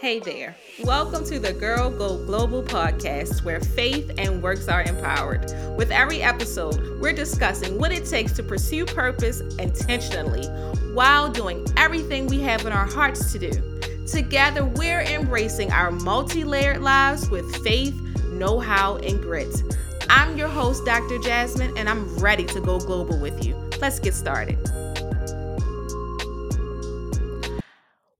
Hey there. Welcome to the Girl Go Global podcast where faith and works are empowered. With every episode, we're discussing what it takes to pursue purpose intentionally while doing everything we have in our hearts to do. Together, we're embracing our multi layered lives with faith, know how, and grit. I'm your host, Dr. Jasmine, and I'm ready to go global with you. Let's get started.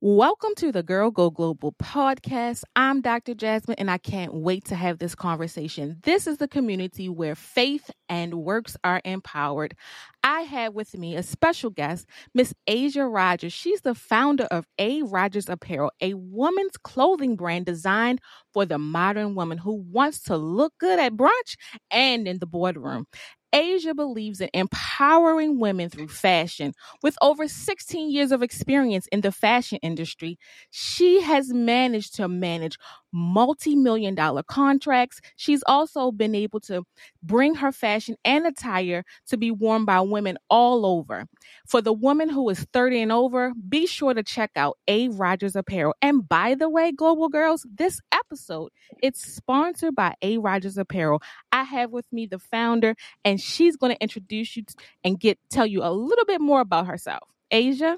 Welcome to the Girl Go Global podcast. I'm Dr. Jasmine, and I can't wait to have this conversation. This is the community where faith and works are empowered. I have with me a special guest, Miss Asia Rogers. She's the founder of A. Rogers Apparel, a woman's clothing brand designed for the modern woman who wants to look good at brunch and in the boardroom. Asia believes in empowering women through fashion. With over 16 years of experience in the fashion industry, she has managed to manage multi million dollar contracts. She's also been able to bring her fashion and attire to be worn by women all over. For the woman who is 30 and over, be sure to check out A. Rogers Apparel. And by the way, Global Girls, this episode it's sponsored by A. Rogers Apparel. I have with me the founder, and she's going to introduce you and get tell you a little bit more about herself. Asia.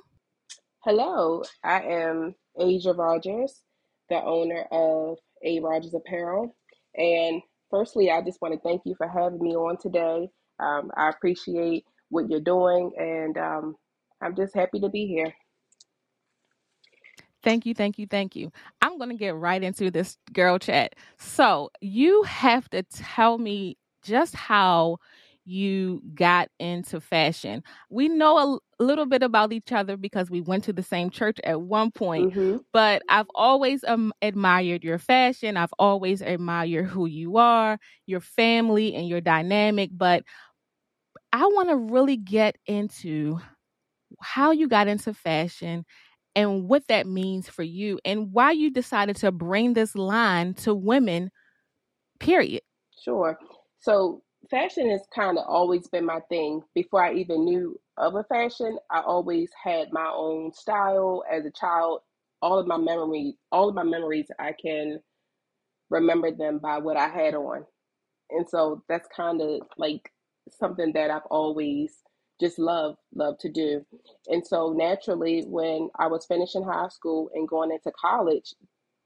Hello, I am Asia Rogers the owner of A. Rogers Apparel. And firstly, I just want to thank you for having me on today. Um, I appreciate what you're doing, and um, I'm just happy to be here. Thank you, thank you, thank you. I'm going to get right into this girl chat. So, you have to tell me just how you got into fashion. We know a little bit about each other because we went to the same church at one point, mm-hmm. but I've always um, admired your fashion. I've always admired who you are, your family, and your dynamic. But I want to really get into how you got into fashion and what that means for you and why you decided to bring this line to women, period. Sure. So fashion has kind of always been my thing. Before I even knew of a fashion, I always had my own style as a child. All of my memories, all of my memories, I can remember them by what I had on. And so that's kind of like something that I've always just loved, loved to do. And so naturally, when I was finishing high school and going into college,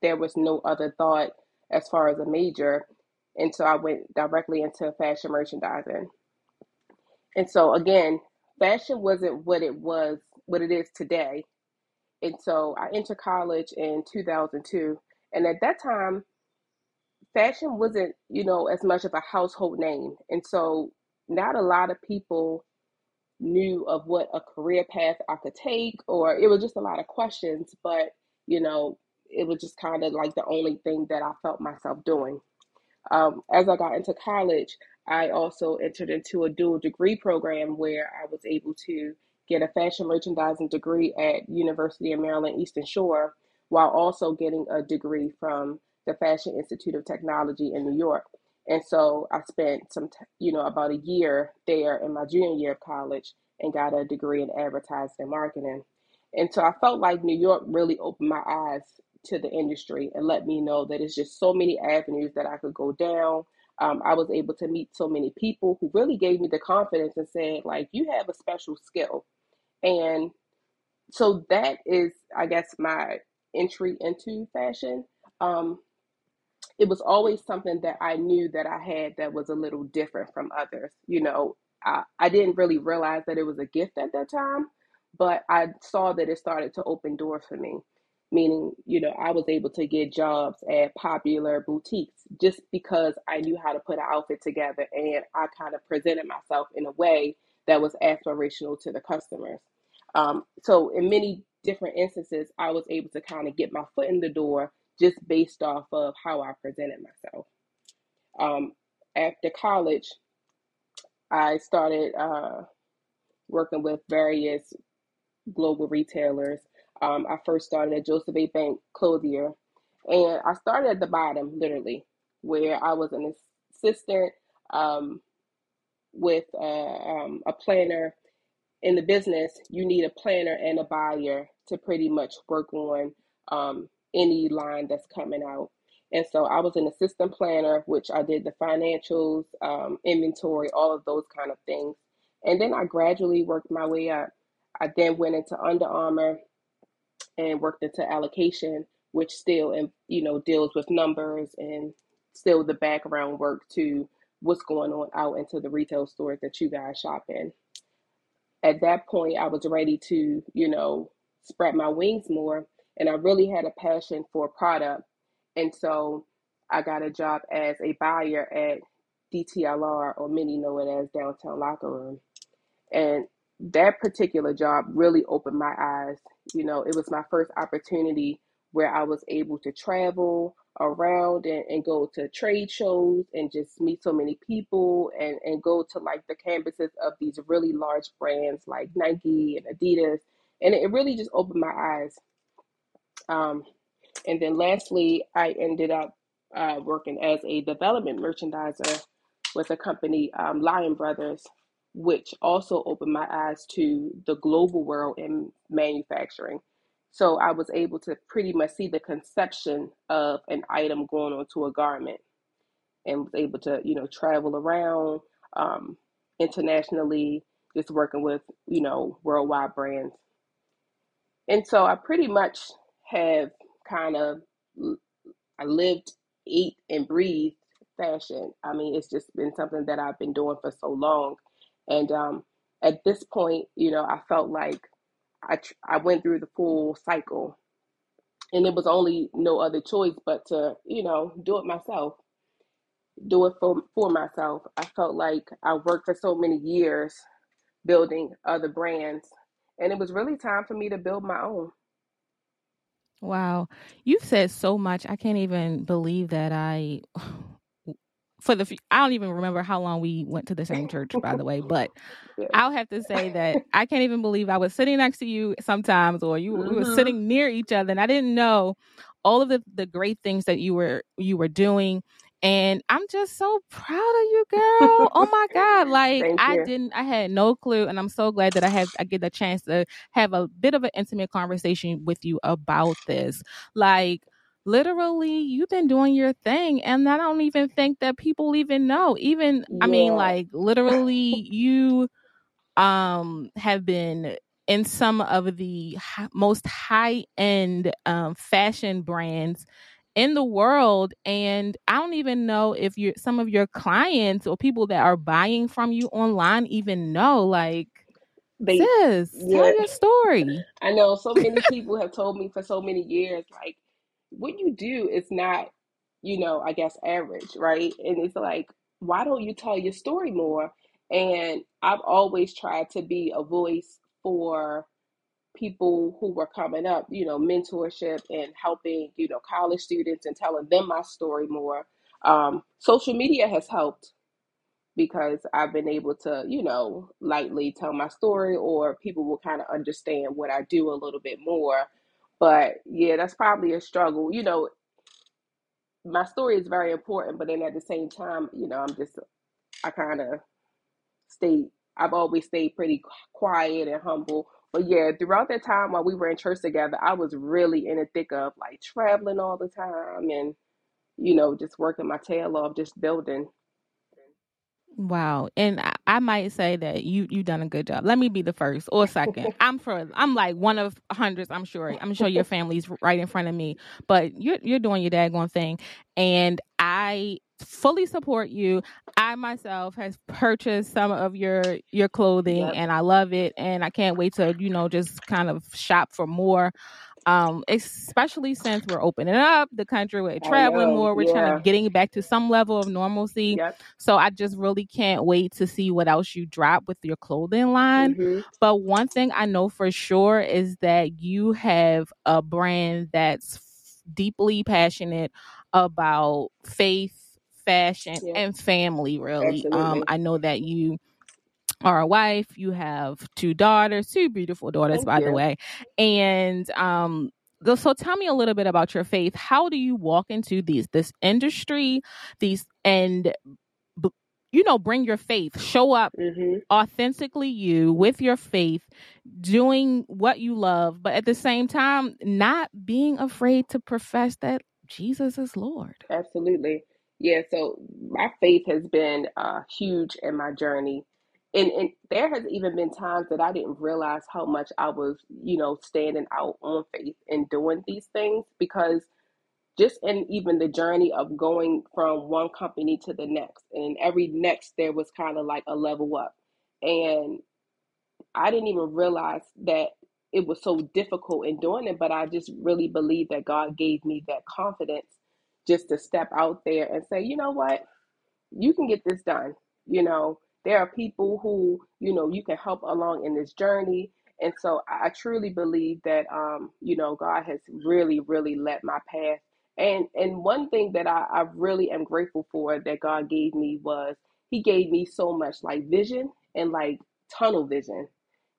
there was no other thought as far as a major and so I went directly into fashion merchandising. And so again, fashion wasn't what it was, what it is today. And so I entered college in 2002. And at that time, fashion wasn't, you know, as much of a household name. And so not a lot of people knew of what a career path I could take, or it was just a lot of questions. But, you know, it was just kind of like the only thing that I felt myself doing. Um, as I got into college, I also entered into a dual degree program where I was able to get a fashion merchandising degree at University of Maryland Eastern Shore while also getting a degree from the Fashion Institute of Technology in New York. And so I spent some, t- you know, about a year there in my junior year of college and got a degree in advertising and marketing. And so I felt like New York really opened my eyes to the industry and let me know that it's just so many avenues that I could go down. Um, I was able to meet so many people who really gave me the confidence and said, like, you have a special skill. And so that is, I guess, my entry into fashion. Um, it was always something that I knew that I had that was a little different from others. You know, I, I didn't really realize that it was a gift at that time, but I saw that it started to open doors for me meaning you know i was able to get jobs at popular boutiques just because i knew how to put an outfit together and i kind of presented myself in a way that was aspirational to the customers. Um, so in many different instances i was able to kind of get my foot in the door just based off of how i presented myself. Um, after college i started uh, working with various global retailers um, I first started at Joseph A. Bank Clothier, and I started at the bottom, literally, where I was an assistant um, with a, um, a planner. In the business, you need a planner and a buyer to pretty much work on um, any line that's coming out. And so I was an assistant planner, which I did the financials, um, inventory, all of those kind of things. And then I gradually worked my way up. I then went into Under Armour and worked into allocation, which still and you know deals with numbers and still the background work to what's going on out into the retail stores that you guys shop in. At that point, I was ready to you know spread my wings more, and I really had a passion for product, and so I got a job as a buyer at DTLR, or many know it as Downtown Locker Room, and that particular job really opened my eyes. You know, it was my first opportunity where I was able to travel around and, and go to trade shows and just meet so many people and, and go to like the campuses of these really large brands like Nike and Adidas. And it really just opened my eyes. Um, and then lastly, I ended up uh, working as a development merchandiser with a company, um, Lion Brothers, which also opened my eyes to the global world in manufacturing. So I was able to pretty much see the conception of an item going onto a garment and was able to, you know, travel around um, internationally, just working with, you know, worldwide brands. And so I pretty much have kind of I lived, ate, and breathed fashion. I mean, it's just been something that I've been doing for so long. And um, at this point, you know, I felt like I I went through the full cycle, and it was only no other choice but to you know do it myself, do it for for myself. I felt like I worked for so many years building other brands, and it was really time for me to build my own. Wow, you've said so much. I can't even believe that I for the I don't even remember how long we went to the same church, by the way. But yeah. I'll have to say that I can't even believe I was sitting next to you sometimes, or you mm-hmm. we were mm-hmm. sitting near each other, and I didn't know all of the the great things that you were you were doing. And I'm just so proud of you, girl. oh my God. Like I didn't I had no clue. And I'm so glad that I have I get the chance to have a bit of an intimate conversation with you about this. Like literally you've been doing your thing and i don't even think that people even know even yeah. i mean like literally you um have been in some of the most high end um, fashion brands in the world and i don't even know if you some of your clients or people that are buying from you online even know like they, sis yeah. tell your story i know so many people have told me for so many years like what you do is not, you know, I guess average, right? And it's like, why don't you tell your story more? And I've always tried to be a voice for people who were coming up, you know, mentorship and helping, you know, college students and telling them my story more. Um, social media has helped because I've been able to, you know, lightly tell my story or people will kind of understand what I do a little bit more. But yeah, that's probably a struggle. You know, my story is very important, but then at the same time, you know, I'm just, I kind of stay, I've always stayed pretty quiet and humble. But yeah, throughout that time while we were in church together, I was really in the thick of like traveling all the time and, you know, just working my tail off, just building. Wow. And I, I, might say that you you done a good job. Let me be the first or second. I'm for I'm like one of hundreds, I'm sure. I'm sure your family's right in front of me. But you're you're doing your daggone thing. And I fully support you. I myself has purchased some of your your clothing yep. and I love it and I can't wait to, you know, just kind of shop for more um, especially since we're opening up the country, we're traveling more, we're yeah. kind of getting back to some level of normalcy. Yep. So I just really can't wait to see what else you drop with your clothing line. Mm-hmm. But one thing I know for sure is that you have a brand that's deeply passionate about faith, fashion, yeah. and family, really. Um, I know that you are a wife. You have two daughters, two beautiful daughters, Thank by you. the way. And um, so tell me a little bit about your faith. How do you walk into these this industry, these and you know, bring your faith, show up hmm authentically you with your faith, doing what you love, but at the same time, not being afraid to profess that Jesus is Lord. Absolutely. Yeah, so my faith has been uh, huge in my journey. And, and there has even been times that I didn't realize how much I was, you know, standing out on faith and doing these things because just in even the journey of going from one company to the next, and every next there was kind of like a level up. And I didn't even realize that it was so difficult in doing it, but I just really believe that God gave me that confidence just to step out there and say, you know what? you can get this done. You know, there are people who, you know, you can help along in this journey. And so I truly believe that, um, you know, God has really, really led my path. And and one thing that I, I really am grateful for that God gave me was He gave me so much like vision and like tunnel vision,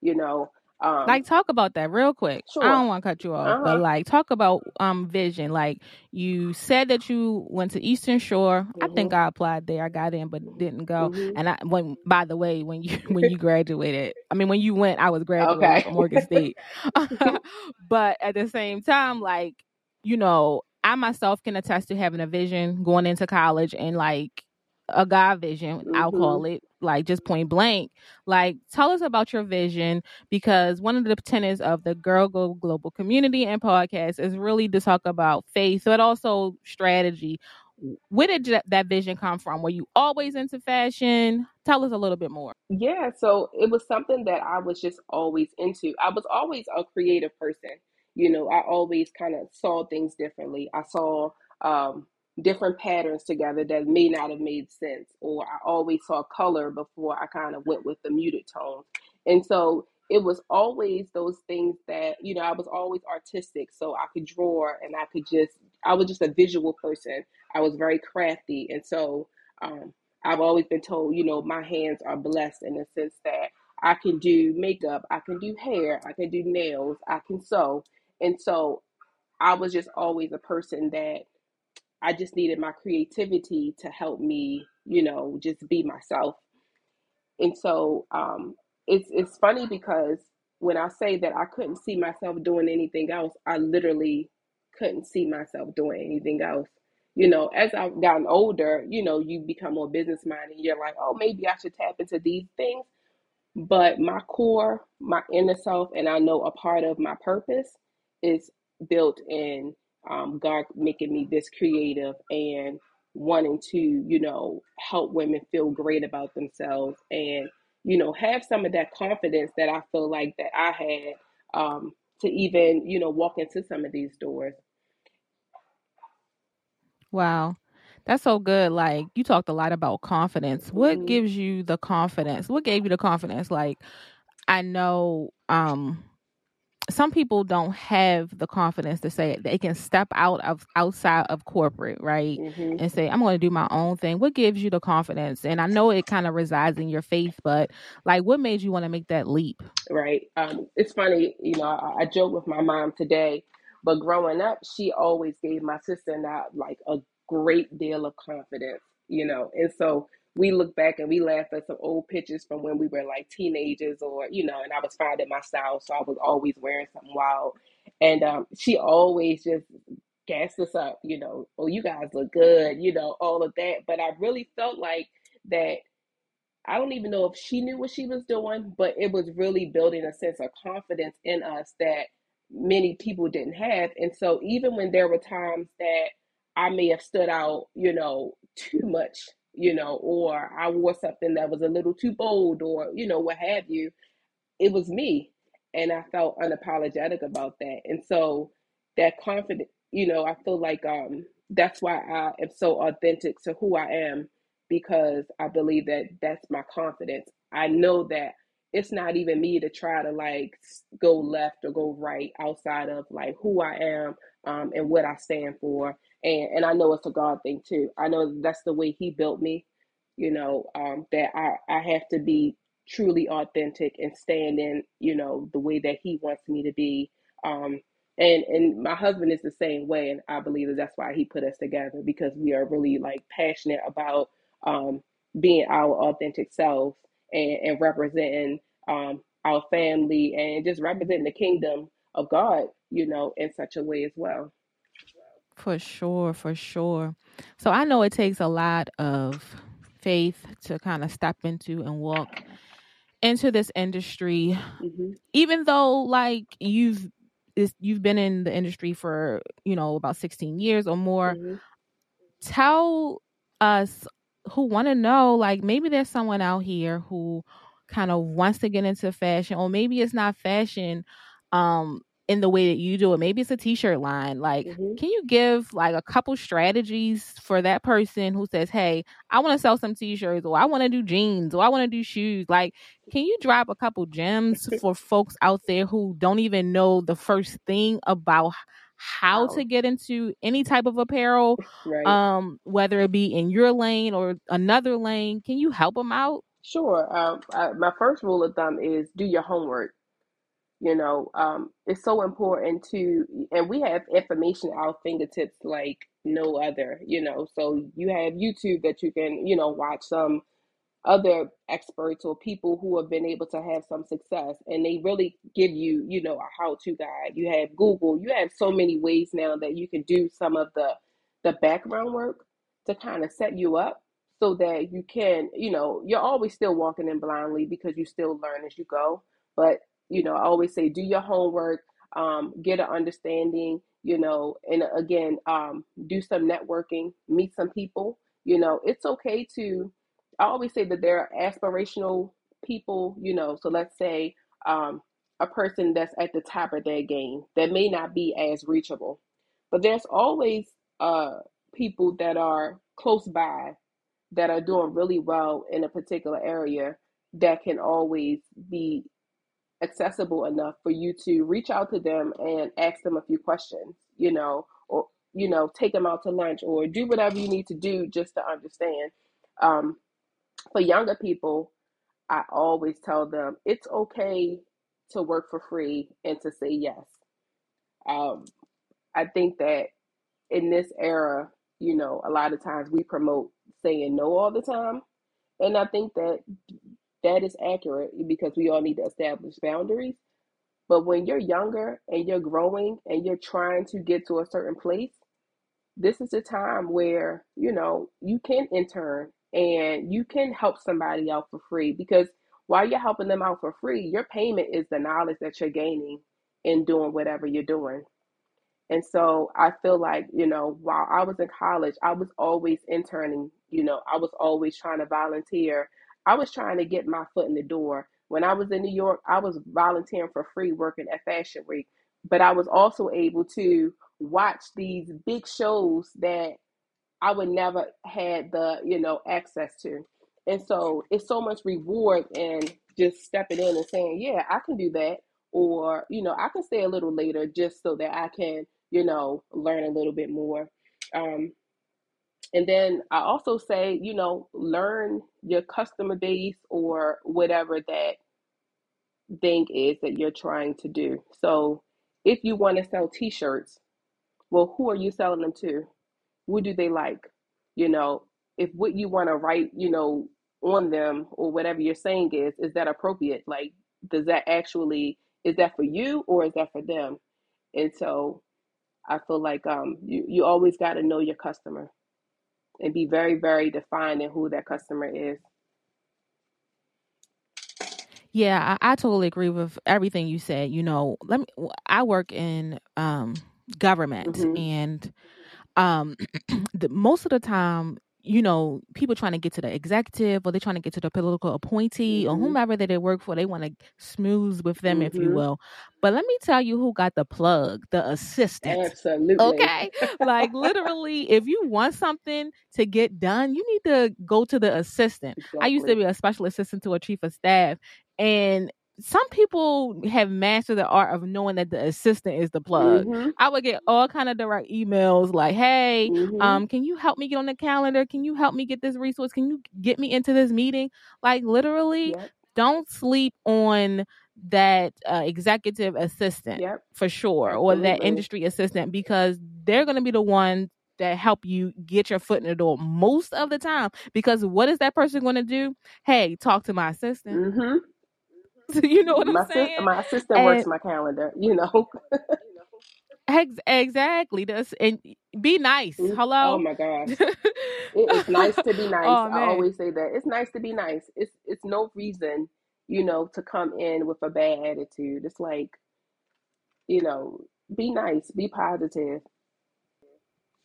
you know. Um, Like talk about that real quick. I don't want to cut you off, Uh but like talk about um vision. Like you said that you went to Eastern Shore. I think Mhm. I applied there. I got in but didn't go. Mhm. And I when by the way, when you when you graduated, I mean when you went, I was graduating Okay. from Morgan State. but at the same time, like, you know, I myself can attest to having a vision going into college and like a God vision, I'll mhm. call it, like just point blank. Like, tell us about your vision because one of the tenets of the Girl Go Global community and podcast is really to talk about faith, but also strategy. Where did that- vision come from? Were you always into fashion? Tell us a little bit more. Yeah, so it was something that I was just always into. I was always a creative person. You know, I always kind of saw things differently. I saw um, different patterns together that may not have made sense, or I always saw color before I kind of went with the muted tones. And so it was always those things that, you know, I was always artistic, so I could draw and I could just, I was just a visual person. I was very crafty. And so, um, I've always been told, you know, my hands are blessed in the sense that I can do makeup, I can do hair, I can do nails, I can sew. And so I was just always a person that I just needed my creativity to help me, you know, just be myself. And so um, it's it's funny because when I say that I couldn't see myself doing anything else, I literally couldn't see myself doing anything else. You know, as I've gotten older, you know, you become more business minded. You're like, oh, maybe I should tap into these things. But my core, my inner self, and I know a part of my purpose is built in um, God making me this creative and wanting to, you know, help women feel great about themselves and, you know, have some of that confidence that I feel like that I had um, to even, you know, walk into some of these doors. Wow. That's so good. Like you talked a lot about confidence. What hmm gives you the confidence? What gave you the confidence? Like I know um some people don't have the confidence to say it. They can step out of outside of corporate, right? hmm And say, I'm going to do my own thing. What gives you the confidence? And I know it kind of resides in your faith, but like what made you want to make that leap? right? Um, it's funny, you know, I, I joke with my mom today, but growing up, she always gave my sister and I like a great deal of confidence, you know, and so we look back and we laugh at some old pictures from when we were like teenagers or, you know, and I was finding my style, so I was always wearing something wild. And um, she always just gassed us up, you know, oh, you guys look good, you know, all of that. But I really felt like that I don't even know if she knew what she was doing, but it was really building a sense of confidence in us that many people didn't have. And so even when there were times that I may have stood out, you know, too much, you know, or I wore something that was a little too bold or, you know, what have you, it was me and i felt unapologetic about that. And so that confident you know i feel like um that's why i am so authentic to who i am because i believe that that's my confidence. I know that it's not even me to try to like go left or go right outside of like who i am um, and what i stand for and and i know it's a god thing too i know that's the way he built me you know um, that i i have to be truly authentic and stand in, you know, the way that he wants me to be. Um, and and my husband is the same way, and I believe that that's why he put us together because we are really like passionate about um, being our authentic selves and, and representing um, our family and just representing the kingdom of God, you know, in such a way as well. For sure, for sure. So I know it takes a lot of faith to kind of step into and walk into this industry, hmm even though like you've is you've been in the industry for you know about 16 years or more hmm tell us who want to know like maybe there's someone out here who kind of wants to get into fashion or maybe it's not fashion um in the way that you do it maybe it's a t-shirt line like hmm can you give like a couple strategies for that person who says hey i want to sell some t-shirts or i want to do jeans or i want to do shoes like can you drop a couple gems for folks out there who don't even know the first thing about how to get into any type of apparel Right. um whether it be in your lane or another lane can you help them out Sure. Uh, my first rule of thumb is do your homework. You know, um, it's so important to, and we have information at our fingertips like no other, you know. So you have YouTube that you can, you know, watch some other experts or people who have been able to have some success and they really give you you know a how-to guide. You have google. You have so many ways now that you can do some of the the background work to kind of set you up so that you can you know you're always still walking in blindly because you still learn as you go. But you know i always say do your homework um, get an understanding you know and again um, do some networking meet some people you know it's okay to I always say that there are aspirational people, you know. So let's say um, a person that's at the top of their game that may not be as reachable, but there's always uh, people that are close by that are doing really well in a particular area that can always be accessible enough for you to reach out to them and ask them a few questions, you know, or you know, take them out to lunch or do whatever you need to do just to understand. Um, for younger people, I always tell them it's okay to work for free and to say yes. Um, I think that in this era, you know, a lot of times we promote saying no all the time. And I think that that is accurate because we all need to establish boundaries. But when you're younger and you're growing and you're trying to get to a certain place, this is a time where you know you can intern and you can help somebody out for free because while you're helping them out for free your payment is the knowledge that you're gaining in doing whatever you're doing and so I feel like, you know, while I was in college, I was always interning, you know, I was always trying to volunteer. I was trying to get my foot in the door. When I was in New York, I was volunteering for free working at Fashion Week, but I was also able to watch these big shows that I would never had the, you know, access to. And so it's so much reward in just stepping in and saying, yeah, I can do that. Or, you know, I can stay a little later just so that I can, you know, learn a little bit more. Um, and then I also say, you know, learn your customer base or whatever that thing is that you're trying to do. So if you want to sell t-shirts, well, who are you selling them to? what do they like you know if what you want to write you know on them or whatever you're saying is is that appropriate like does that actually is that for you or is that for them and so i feel like um you, you always got to know your customer and be very very defined in who that customer is yeah I, I totally agree with everything you said you know let me i work in um government mm-hmm. and um the, most of the time you know people trying to get to the executive or they're trying to get to the political appointee or Mm-hmm. whomever that they work for they want to smooth with them if you Mm-hmm. will. But let me tell you who got the plug the assistant absolutely. okay? Like literally if you want something to get done you need to go to the assistant. I used to be a special assistant to a chief of staff and some people have mastered the art of knowing that the assistant is the plug mm-hmm. I would get all kind of direct emails like, "Hey, Mm-hmm. um, can you help me get on the calendar? Can you help me get this resource? Can you get me into this meeting?" Like literally, yep don't sleep on that uh, executive assistant yep for sure, or that industry assistant because they're going to be the one that help you get your foot in the door most of the time because what is that person going to do hey talk to my assistant Mm-hmm. you know what My i'm sis- saying my assistant and works my calendar. You know. ex- exactly this and be nice Mm, Oh hello my gosh. It is nice to be nice. oh I man always say that. It's nice to be nice. It's it's no reason, you know, to come in with a bad attitude. It's like, you know, be nice, be positive.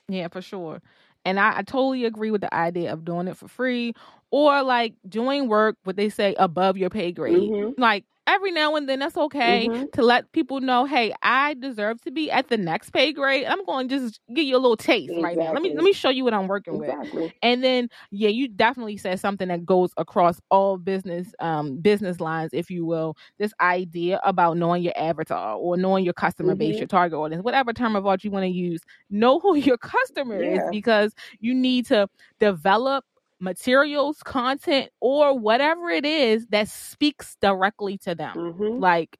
Yeah, for sure. And I, I totally agree with the idea of doing it for free or like doing work, what they say, above your pay grade. Mm-hmm. Like every now and then, that's okay Mm-hmm. to let people know, hey, I deserve to be at the next pay grade. I'm going to just give you a little taste right now. Let me let me show you what I'm working with. And then, yeah, you definitely said something that goes across all business, um, business lines, if you will. This idea about knowing your avatar or knowing your customer base, Mm-hmm. your target audience, whatever term of art you want to use. Know who your customer is because you need to develop materials, content, or whatever it is that speaks directly to them. Mm-hmm. Like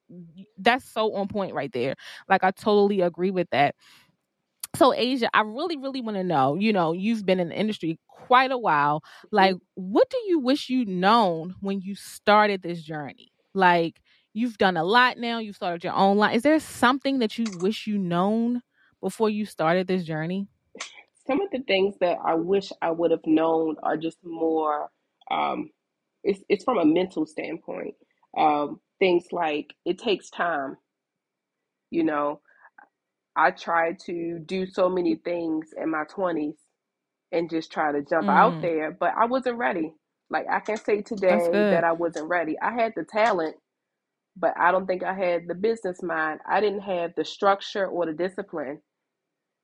that's so on point right there. Like I totally agree with that. So Asia, I really, really want to know, you know, you've been in the industry quite a while. Like, what do you wish you'd known when you started this journey? Like, you've done a lot now, you've started your own line. Is there something that you wish you'd known before you started this journey? Some of the things that I wish I would have known are just more um it's it's from a mental standpoint. Um things like it takes time, you know. I tried to do so many things in my 20s and just try to jump out Mm, there, but I wasn't ready. Like I can say today that I wasn't ready. I had the talent, but I don't think I had the business mind. I didn't have the structure or the discipline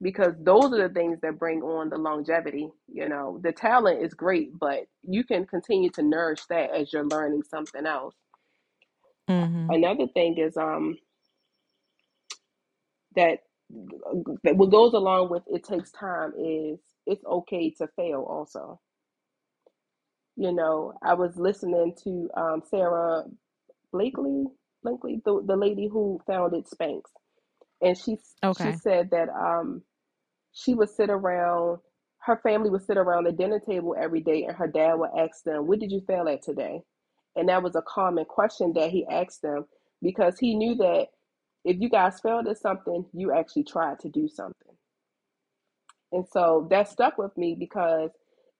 because those are the things that bring on the longevity. You know, the talent is great, but you can continue to nourish that as you're learning something else. hmm Another thing is um that that what goes along with it takes time is it's okay to fail also. You know, I was listening to um, Sara Blakely, Blakely, the, the lady who founded Spanx, and she she said that um, she would sit around, her family would sit around the dinner table every day, and her dad would ask them, "What did you fail at today?" And that was a common question that he asked them because he knew that if you guys failed at something, you actually tried to do something. And so that stuck with me because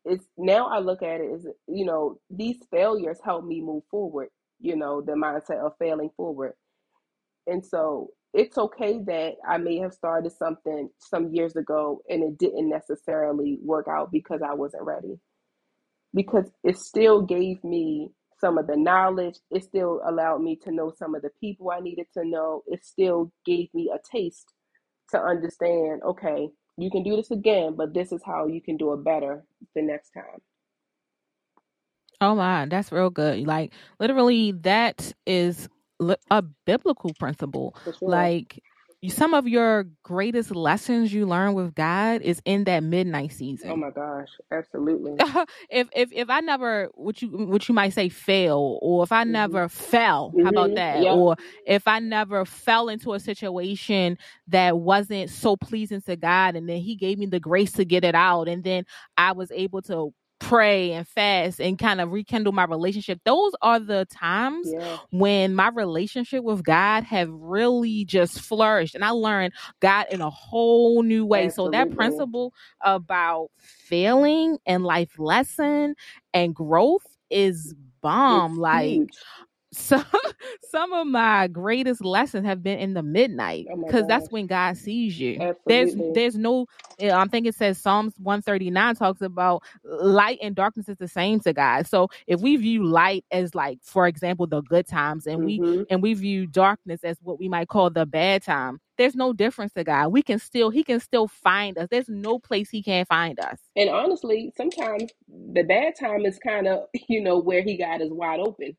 it's now I look at it as, you know, these failures help me move forward, you know, the mindset of failing forward. And so it's okay that I may have started something some years ago and it didn't necessarily work out because I wasn't ready. Because it still gave me some of the knowledge, it still allowed me to know some of the people I needed to know, it still gave me a taste to understand okay, you can do this again, but this is how you can do it better the next time. Oh my, that's real good. Like literally, that is a biblical principle. Sure. Like some of your greatest lessons you learn with God is in that midnight season. Oh my gosh, absolutely. if if if I never what you what you might say fail, or if I hmm never fell, how about hmm that? Or if I never fell into a situation that wasn't so pleasing to God, and then He gave me the grace to get it out, and then I was able to pray and fast and kind of rekindle my relationship. Those are the times Yeah. when my relationship with God have really just flourished, and I learned God in a whole new way. So that principle about failing and life lesson and growth is It's bomb. Like huge. So some of my greatest lessons have been in the midnight Oh because that's when God sees you. There's Absolutely. there's no I'm thinking it says Psalms 139 talks about light and darkness is the same to God. So if we view light as like for example the good times and we hmm and we view darkness as what we might call the bad time, there's no difference to God. We can still he can still find us. There's no place he can't find us. And honestly, sometimes the bad time is kind of, you know, where he got us wide open.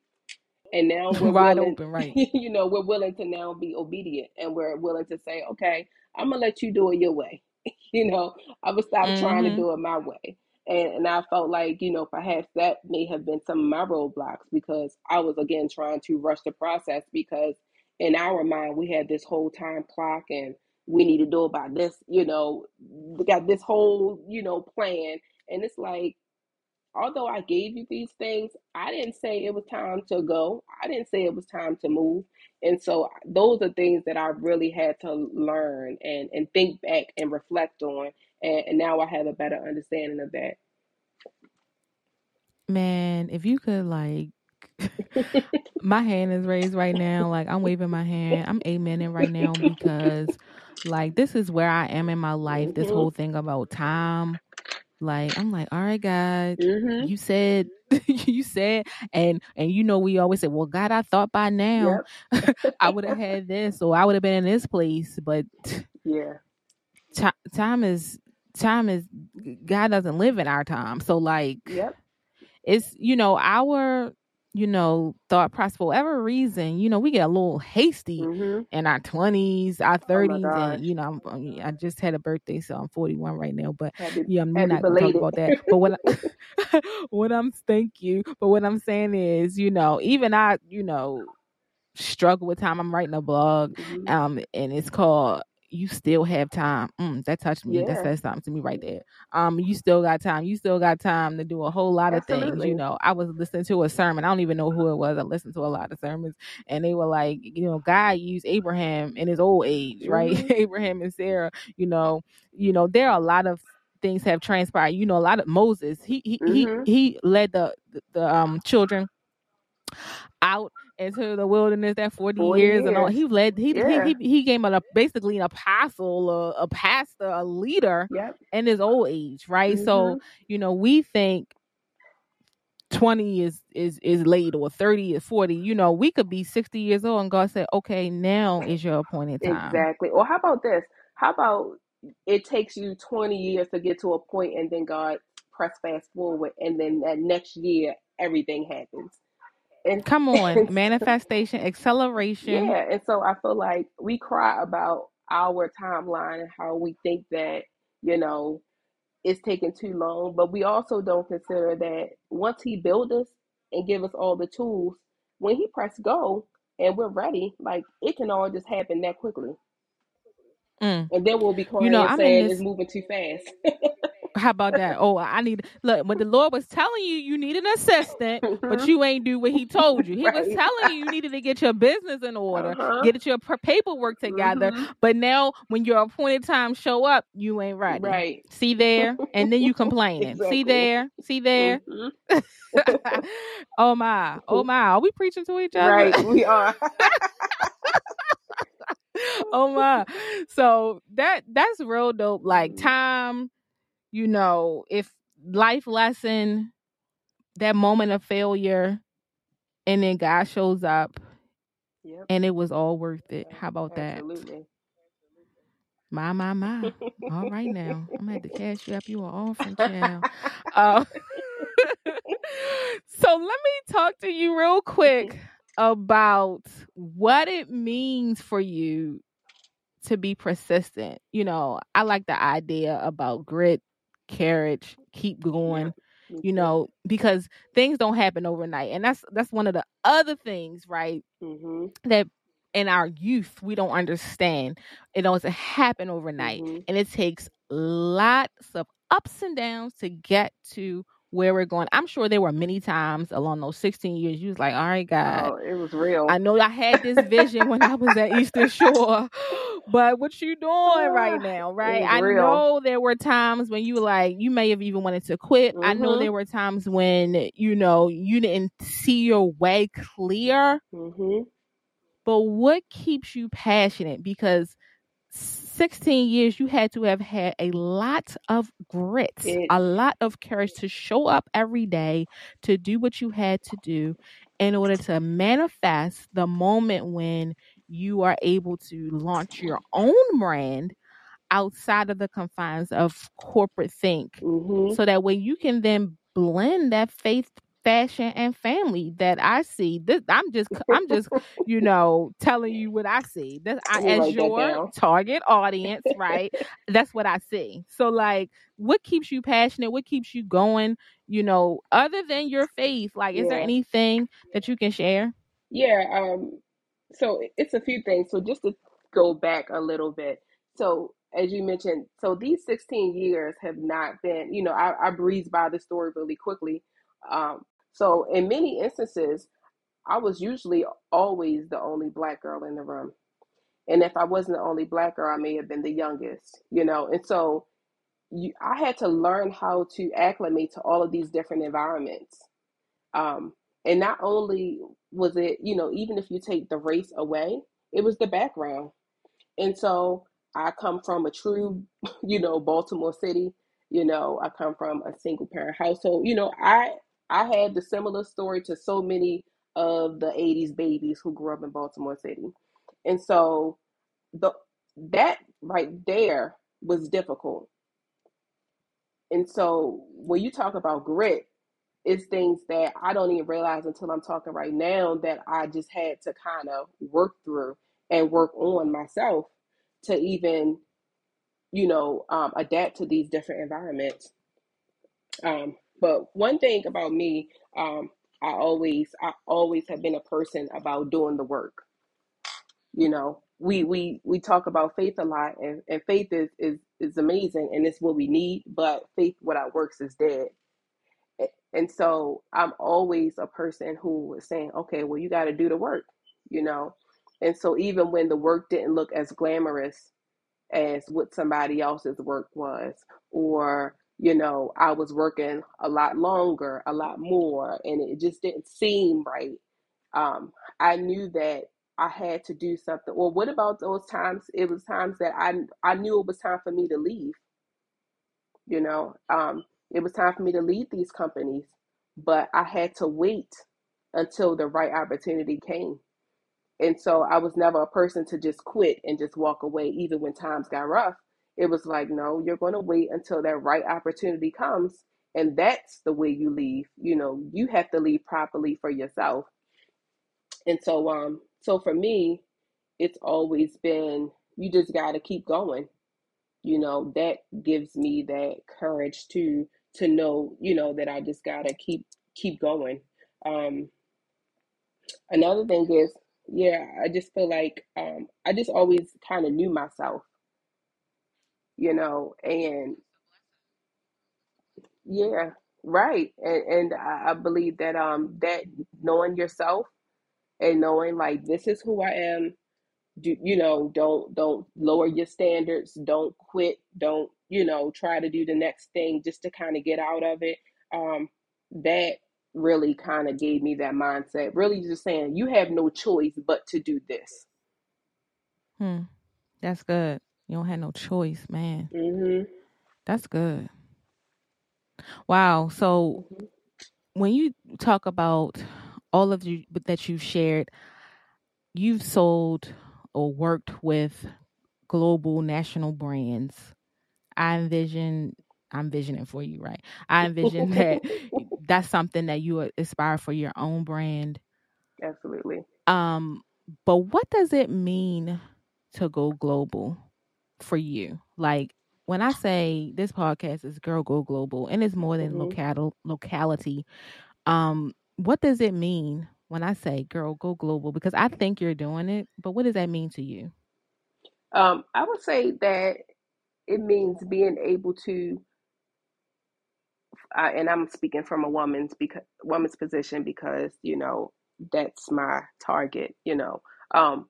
And now we're Wide willing, open, right. you know, we're willing to now be obedient and we're willing to say, okay, I'm going to let you do it your way. you know, I would stop trying to Mhm. do it my way. And, and I felt like, you know, perhaps that may have been some of my roadblocks because I was, again, trying to rush the process because in our mind, we had this whole time clock and we need to do about this, you know, we got this whole, you know, plan. And it's like, although I gave you these things, I didn't say it was time to go. I didn't say it was time to move. And so those are things that I really had to learn and, and think back and reflect on. And, and now I have a better understanding of that. Man, if you could like my hand is raised right now. Like I'm waving my hand. I'm amening right now because like this is where I am in my life. This Mhm. whole thing about time. Like I'm like, all right, God, Mm-hmm. you said you said and and you know we always say, Well, God, I thought by now Yep. I would have had this or I would have been in this place. But Yeah. ti time is time is God doesn't live in our time. So like Yep. it's you know our you know thought process for whatever reason you know we get a little hasty Mm-hmm. in our 20s our Oh 30s gosh. and you know I'm, I'm- i just had a birthday so i'm 41 right now but Happy, yeah i'm not gonna talk about that but what I, what i'm thank you but what i'm saying is you know even i you know struggle with time i'm writing a blog Mhm. um and it's called you still have time. Mm, that touched me. That Yeah. says something to me right there. Um you still got time. You still got time to do a whole lot of things you know. I was listening to a sermon. I don't even know who it was. I listened to a lot of sermons and they were like you know god used abraham in his old age right? Mhm. abraham and sarah you know. You know there are a lot of things have transpired. You know a lot of moses he he he, Mhm. he led the the um children out into the wilderness that 40, 40 years and all he led he Yeah. he he, he came a basically an apostle a, a pastor a leader Yep. in his old age right so Mhm. you know we think 20 is is is late or 30 is 40 you know we could be 60 years old and god said okay now is your appointed time Exactly. Or how about this? How about it takes you 20 years to get to a point and then God press fast forward and then that next year everything happens. And, come on manifestation acceleration yeah, and so I feel like we cry about our timeline and how we think that, you know, it's taking too long, but we also don't consider that once he build us and give us all the tools, when he press go and we're ready, like it can all just happen that quickly. Mm. And then we'll be crying you know and i'm in saying this it's moving too fast. how about that oh i need look but the lord was telling you you need an assistant but Mhm. you ain't do what he told you he was telling you you needed to get your business in order Uh-huh. get your paperwork together Mhm. but now when your appointed time show up you ain't ready Right. see there and then you complaining Exactly. see there see there Mhm. oh my oh my are we preaching to each other Right. We are. oh my so that that's real dope like Mhm. time you know if life lesson that moment of failure and then god shows up Yep. and it was all worth it. How about that? Absolutely. my my my. All right now. I'm gonna have to cash you up. You an offering child. Uh, so let me talk to you real quick about what it means for you to be persistent. You know, I like the idea about grit, courage, keep going. Me You know, because things don't happen overnight, and that's that's one of the other things, right? Mhm. That in our youth we don't understand. It doesn't happen overnight, Mhm. and it takes lots of ups and downs to get to where we're going. I'm sure there were many times along those 16 years you was like, "All right, God, Oh, it was real. I know I had this vision when I was at Eastern Shore, but what you doing right now, right? I real. know there were times when you were like, you may have even wanted to quit. I know Mhm. there were times when, you know, you didn't see your way clear, Mhm. but what keeps you passionate? Because 16 years, you had to have had a lot of grit, It- a lot of courage to show up every day, to do what you had to do in order to manifest the moment when you are able to launch your own brand outside of the confines of corporate think Mhm. so that way you can then blend that faith fashion and family that i see this i'm just i'm just you know telling you what i see that I, as that your down. target audience right that's what i see so like what keeps you passionate what keeps you going you know other than your faith like is there anything that you can share Yeah, um, so it's a few things. So just to go back a little bit. so as you mentioned, so these 16 years have not been, you know, I, I breezed by the story really quickly. Um, so in many instances, I was usually always the only black girl in the room. And if I wasn't the only black girl, I may have been the youngest, you know. And so you, I had to learn how to acclimate to all of these different environments. Um, and not only was it, you know, even if you take the race away, it was the background. And so I come from a true, you know, Baltimore City. You know, I come from a single parent household. You know, I I had the similar story to so many of the 80s babies who grew up in Baltimore City. And so the that right there was difficult. And so when you talk about grit, it's things that I don't even realize until I'm talking right now that I just had to kind of work through and work on myself to even, you know, um, adapt to these different environments. Um, but one thing about me, um, I always, I always have been a person about doing the work. You know, we we we talk about faith a lot, and, and faith is is is amazing, and it's what we need. But faith without works is dead. And so I'm always a person who is saying, okay, well, you got to do the work, you know. And so even when the work didn't look as glamorous as what somebody else's work was, or you know, I was working a lot longer, a lot more, and it just didn't seem right. Um, I knew that I had to do something. Or what about those times? It was times that I I knew it was time for me to leave. You know, um, it was time for me to leave these companies, but I had to wait until the right opportunity came. And so I was never a person to just quit and just walk away, even when times got rough. It was like, no, you're going to wait until that right opportunity comes. And that's the way you leave. You know, you have to leave properly for yourself. And so, um, so for me, it's always been you just got to keep going. You know, that gives me that courage to to know, you know, that I just got to keep keep going. Um, another thing is, yeah, I just feel like um, I just always kind of knew myself, you know, and yeah, right, and and I, I believe that um that knowing yourself and knowing like this is who I am, do you know, don't don't lower your standards, don't quit, don't you know try to do the next thing just to kind of get out of it. Um, that really kind of gave me that mindset. Really, just saying you have no choice but to do this. Hmm. That's good. You don't have no choice, man. Mm-hmm. That's good. Wow. So Mm-hmm. when you talk about all of you that you've shared, you've sold or worked with global national brands. I envision I'm envisioning for you, right? I envision that that's something that you aspire for your own brand. Absolutely. Um, but what does it mean to go global for you? Like when I say this podcast is Girl Go Global and it's more than Mm-hmm. local locality, um, what does it mean when I say Girl Go Global? Because I think you're doing it, but what does that mean to you? Um, I would say that it means being able to, uh, and I'm speaking from a woman's because woman's position because you know that's my target. You know, um,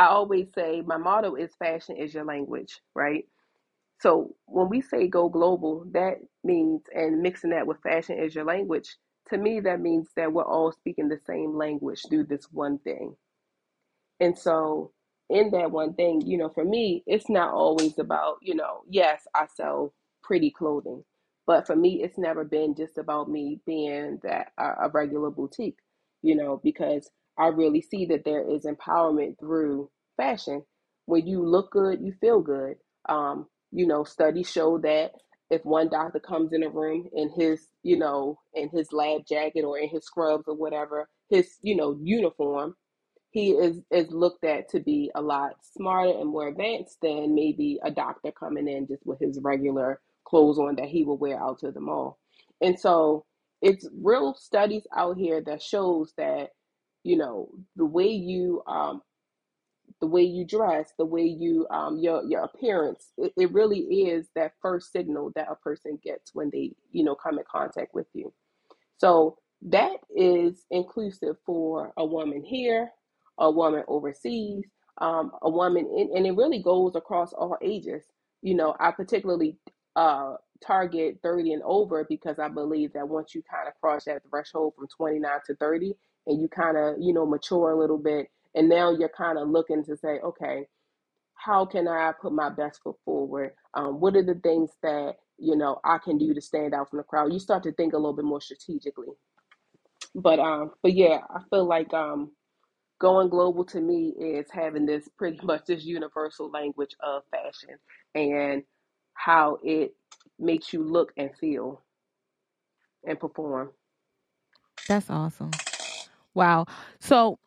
I always say my motto is fashion is your language, right? So when we say go global, that means, and mixing that with fashion is your language, to me, that means that we're all speaking the same language through this one thing. And so, in that one thing, you know, for me, it's not always about, you know, yes, I sell pretty clothing, but for me, it's never been just about me being that a, a regular boutique, you know, because I really see that there is empowerment through fashion. When you look good, you feel good. Um, you know, studies show that if one doctor comes in a room in his, you know, in his lab jacket or in his scrubs or whatever, his, you know, uniform, he is is looked at to be a lot smarter and more advanced than maybe a doctor coming in just with his regular clothes on that he will wear out to the mall. And so it's real studies out here that shows that you know the way you um, the way you dress, the way you um, your your appearance. It, it really is that first signal that a person gets when they you know come in contact with you. So that is inclusive for a woman here, a woman overseas, um, a woman, in, and it really goes across all ages. You know, I particularly uh, target 30 and over because I believe that once you kind of cross that threshold from 29 to 30 and you kind of, you know, mature a little bit, and now you're kind of looking to say, okay, how can I put my best foot forward? Um, what are the things that you know I can do to stand out from the crowd? You start to think a little bit more strategically. But um, but yeah, I feel like um, going global to me is having this pretty much this universal language of fashion and how it makes you look and feel and perform. That's awesome. Wow. So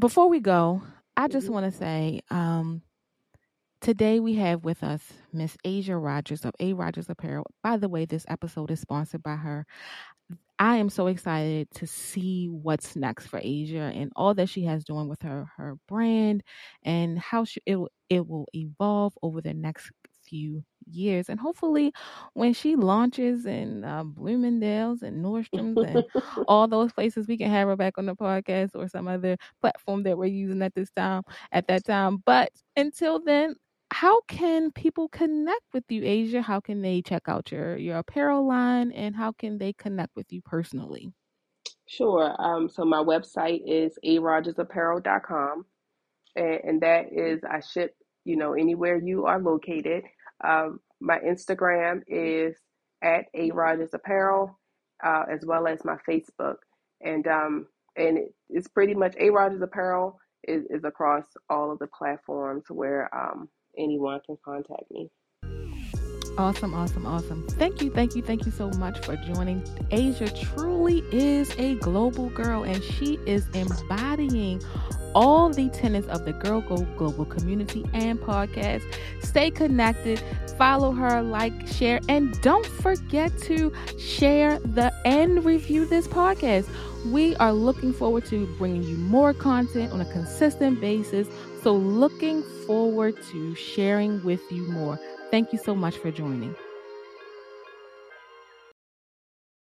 before we go, I just hmm want to say um, today we have with us Miss Asia Rogers of A Rogers Apparel. By the way, this episode is sponsored by her. I am so excited to see what's next for Asia and all that she has doing with her her brand and how she, it will- it will evolve over the next few years and hopefully when she launches in uh, Bloomingdale's and Nordstrom's and all those places we can have her back on the podcast or some other platform that we're using at this time at that time but until then how can people connect with you asia how can they check out your your apparel line and how can they connect with you personally Sure. Um, so my website is arogersapparel.com. and, and that is I ship, you know, anywhere you are located. Um, my Instagram is at A Rogers Apparel, uh, as well as my Facebook, and um, and it's pretty much A Rogers Apparel is, is across all of the platforms where um, anyone can contact me. Awesome, awesome, awesome. Thank you, thank you, thank you so much for joining. Asia truly is a global girl and she is embodying all the tenets of the Girl Go Global community and podcast. Stay connected, follow her, like, share, and don't forget to share the and review this podcast. We are looking forward to bringing you more content on a consistent basis. So, looking forward to sharing with you more. Thank you so much for joining.